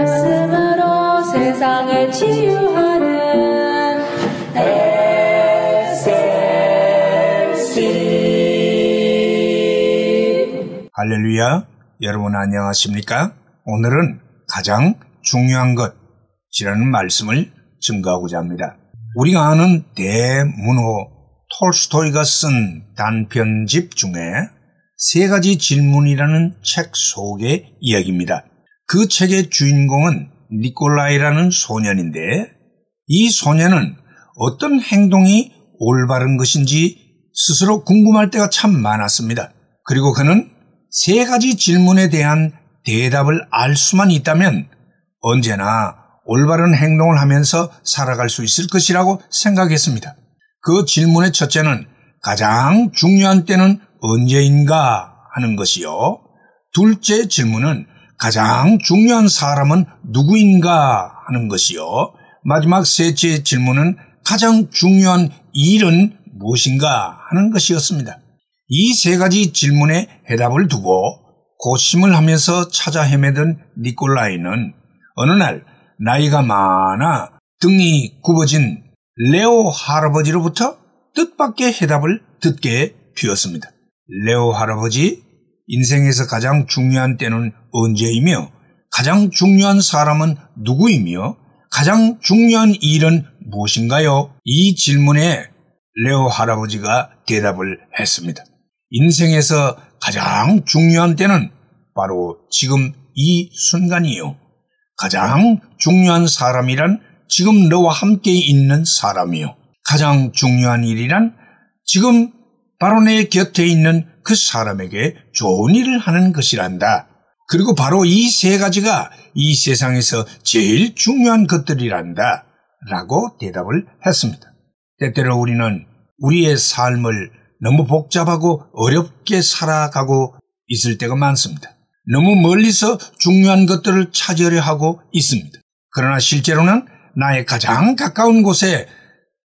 말씀으로 세상을 치유하는 SLC 할렐루야. 여러분 안녕하십니까? 오늘은 가장 중요한 것이라는 말씀을 증거하고자 합니다. 우리가 아는 대문호 톨스토이가 쓴 단편집 중에 세 가지 질문이라는 책 속의 이야기입니다. 그 책의 주인공은 니콜라이라는 소년인데 이 소년은 어떤 행동이 올바른 것인지 스스로 궁금할 때가 참 많았습니다. 그리고 그는 세 가지 질문에 대한 대답을 알 수만 있다면 언제나 올바른 행동을 하면서 살아갈 수 있을 것이라고 생각했습니다. 그 질문의 첫째는 가장 중요한 때는 언제인가 하는 것이요. 둘째 질문은 가장 중요한 사람은 누구인가 하는 것이요. 마지막 셋째 질문은 가장 중요한 일은 무엇인가 하는 것이었습니다. 이 세 가지 질문에 해답을 두고 고심을 하면서 찾아 헤매던 니콜라이는 어느 날 나이가 많아 등이 굽어진 레오 할아버지로부터 뜻밖의 해답을 듣게 되었습니다. 레오 할아버지, 인생에서 가장 중요한 때는 언제이며 가장 중요한 사람은 누구이며 가장 중요한 일은 무엇인가요? 이 질문에 레오 할아버지가 대답을 했습니다. 인생에서 가장 중요한 때는 바로 지금 이 순간이요. 가장 중요한 사람이란 지금 너와 함께 있는 사람이요. 가장 중요한 일이란 지금 바로 내 곁에 있는 그 사람에게 좋은 일을 하는 것이란다. 그리고 바로 이 세 가지가 이 세상에서 제일 중요한 것들이란다. 라고 대답을 했습니다. 때때로 우리는 우리의 삶을 너무 복잡하고 어렵게 살아가고 있을 때가 많습니다. 너무 멀리서 중요한 것들을 찾으려 하고 있습니다. 그러나 실제로는 나의 가장 가까운 곳에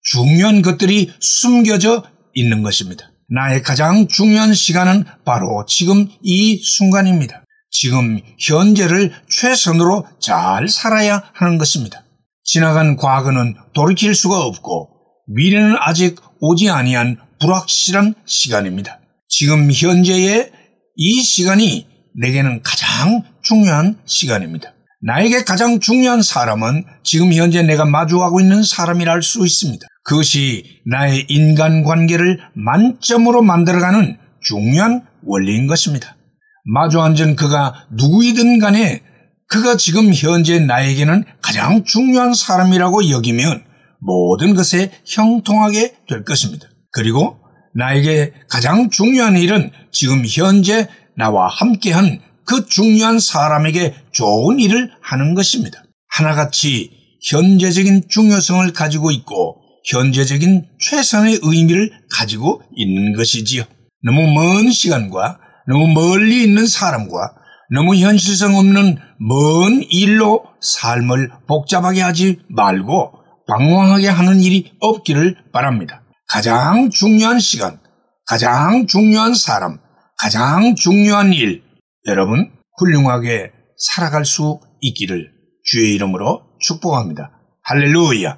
중요한 것들이 숨겨져 있는 것입니다. 나의 가장 중요한 시간은 바로 지금 이 순간입니다. 지금 현재를 최선으로 잘 살아야 하는 것입니다. 지나간 과거는 돌이킬 수가 없고 미래는 아직 오지 아니한 불확실한 시간입니다. 지금 현재의 이 시간이 내게는 가장 중요한 시간입니다. 나에게 가장 중요한 사람은 지금 현재 내가 마주하고 있는 사람이라 할수 있습니다. 그것이 나의 인간관계를 만점으로 만들어가는 중요한 원리인 것입니다. 마주 앉은 그가 누구이든 간에 그가 지금 현재 나에게는 가장 중요한 사람이라고 여기면 모든 것에 형통하게 될 것입니다. 그리고 나에게 가장 중요한 일은 지금 현재 나와 함께한 그 중요한 사람에게 좋은 일을 하는 것입니다. 하나같이 현재적인 중요성을 가지고 있고 현재적인 최선의 의미를 가지고 있는 것이지요. 너무 먼 시간과 너무 멀리 있는 사람과 너무 현실성 없는 먼 일로 삶을 복잡하게 하지 말고 방황하게 하는 일이 없기를 바랍니다. 가장 중요한 시간, 가장 중요한 사람, 가장 중요한 일, 여러분 훌륭하게 살아갈 수 있기를 주의 이름으로 축복합니다. 할렐루야!